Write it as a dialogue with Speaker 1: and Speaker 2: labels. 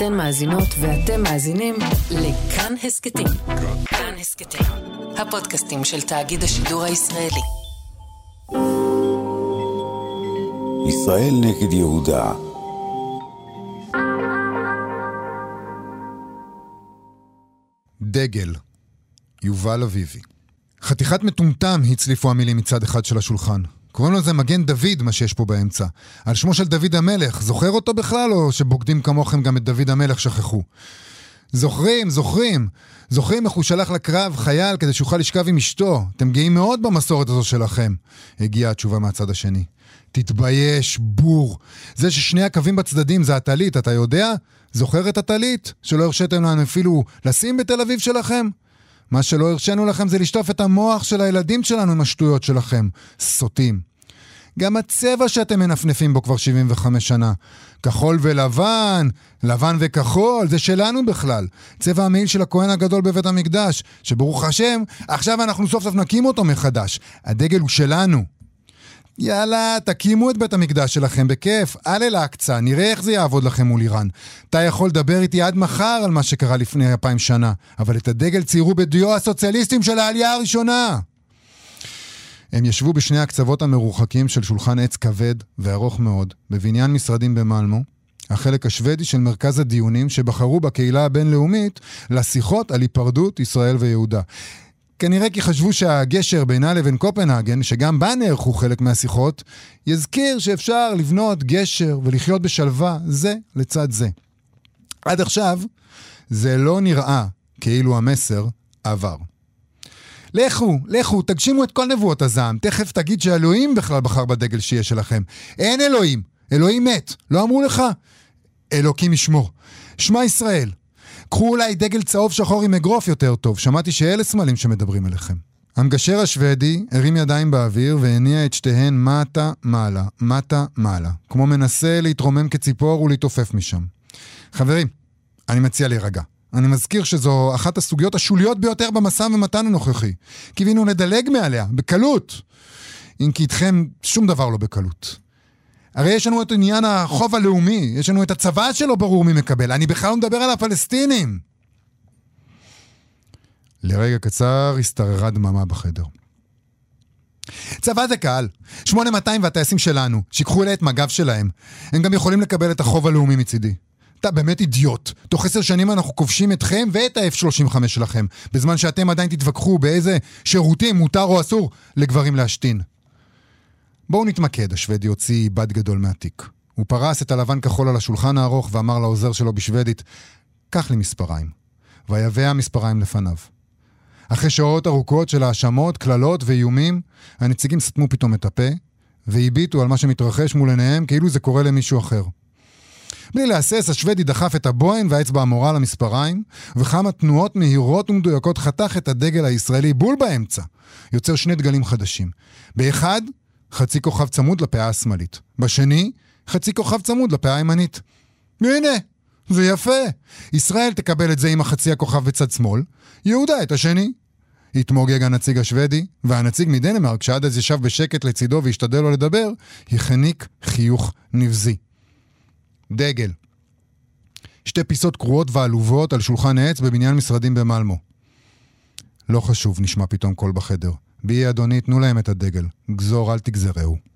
Speaker 1: אתן מאזינות ואתם מאזינים לכאן הסכתים. כאן הסכתים, הפודקאסטים של תאגיד השידור הישראלי.
Speaker 2: ישראל נגד יהודה
Speaker 3: דגל, יובל אביבי. חתיכת מטומטם הצליפו המילים מצד אחד של השולחן. קוראים לזה מגן דוד, מה שיש פה באמצע. על שמו של דוד המלך. זוכר אותו בכלל, או שבוגדים כמוכם גם את דוד המלך שכחו? זוכרים, זוכרים. זוכרים איך הוא שלח לקרב חייל כדי שיוכל לשכב עם אשתו. אתם גאים מאוד במסורת הזו שלכם. הגיעה התשובה מהצד השני. תתבייש, בור. זה ששני הקווים בצדדים זה הטלית, אתה יודע? זוכר את הטלית? שלא הרשיתם לנו אפילו לשים בתל אביב שלכם? מה שלא הרשינו לכם זה לשטוף את המוח של הילדים שלנו עם השטויות שלכם. סוטים. גם הצבע שאתם מנפנפים בו כבר 75 שנה. כחול ולבן, לבן וכחול, זה שלנו בכלל. צבע המעיל של הכהן הגדול בבית המקדש, שברוך השם, עכשיו אנחנו סוף סוף נקים אותו מחדש. הדגל הוא שלנו. יאללה, תקימו את בית המקדש שלכם בכיף, אל אל-אקצא, נראה איך זה יעבוד לכם מול איראן. אתה יכול לדבר איתי עד מחר על מה שקרה לפני אלפיים שנה, אבל את הדגל ציירו בדיו הסוציאליסטים של העלייה הראשונה. הם ישבו בשני הקצוות המרוחקים של שולחן עץ כבד וארוך מאוד, בבניין משרדים במלמו, החלק השוודי של מרכז הדיונים שבחרו בקהילה הבינלאומית לשיחות על היפרדות ישראל ויהודה. כנראה כי חשבו שהגשר בינה לבין קופנהגן, שגם בה נערכו חלק מהשיחות, יזכיר שאפשר לבנות גשר ולחיות בשלווה זה לצד זה. עד עכשיו, זה לא נראה כאילו המסר עבר. לכו, לכו, תגשימו את כל נבואות הזעם. תכף תגיד שאלוהים בכלל בחר בדגל שיהיה שלכם. אין אלוהים, אלוהים מת. לא אמרו לך? אלוקים ישמור. שמע ישראל, קחו אולי דגל צהוב שחור עם אגרוף יותר טוב, שמעתי שאלה סמלים שמדברים אליכם. המגשר השוודי הרים ידיים באוויר והניע את שתיהן מטה מעלה, מטה מעלה, כמו מנסה להתרומם כציפור ולהתעופף משם. חברים, אני מציע להירגע. אני מזכיר שזו אחת הסוגיות השוליות ביותר במשא ומתן הנוכחי. קיווינו לדלג מעליה, בקלות. אם כי איתכם שום דבר לא בקלות. הרי יש לנו את עניין החוב הלאומי, יש לנו את הצבא שלא ברור מי מקבל. אני בכלל לא מדבר על הפלסטינים. לרגע קצר השתררה דממה בחדר. צבא זה קהל. 8200 והטייסים שלנו, שיקחו אליה את מג"ב שלהם. הם גם יכולים לקבל את החוב הלאומי מצידי. אתה באמת אידיוט. תוך עשר שנים אנחנו כובשים אתכם ואת ה-F-35 שלכם, בזמן שאתם עדיין תתווכחו באיזה שירותים מותר או אסור לגברים להשתין. בואו נתמקד, השוודי הוציא בד גדול מהתיק. הוא פרס את הלבן כחול על השולחן הארוך ואמר לעוזר שלו בשוודית, קח לי מספריים. ויבע מספריים לפניו. אחרי שעות ארוכות של האשמות, קללות ואיומים, הנציגים סתמו פתאום את הפה, והביטו על מה שמתרחש מול עיניהם כאילו זה קורה למישהו אחר. בלי להסס, השוודי דחף את הבוהן והאצבע המורה למספריים, וכמה תנועות מהירות ומדויקות חתך את הדגל הישראלי בול באמצע, יוצר שני דגלים חדשים. באחד, חצי כוכב צמוד לפאה השמאלית. בשני, חצי כוכב צמוד לפאה הימנית. והנה, זה יפה. ישראל תקבל את זה עם החצי הכוכב בצד שמאל, יהודה את השני. התמוגג הנציג השוודי, והנציג מדנמרק, שעד אז ישב בשקט לצידו והשתדל לו לדבר, החניק חיוך נבזי. דגל. שתי פיסות קרועות ועלובות על שולחן עץ בבניין משרדים במלמו. לא חשוב, נשמע פתאום קול בחדר. בי אדוני, תנו להם את הדגל. גזור, אל תגזרהו.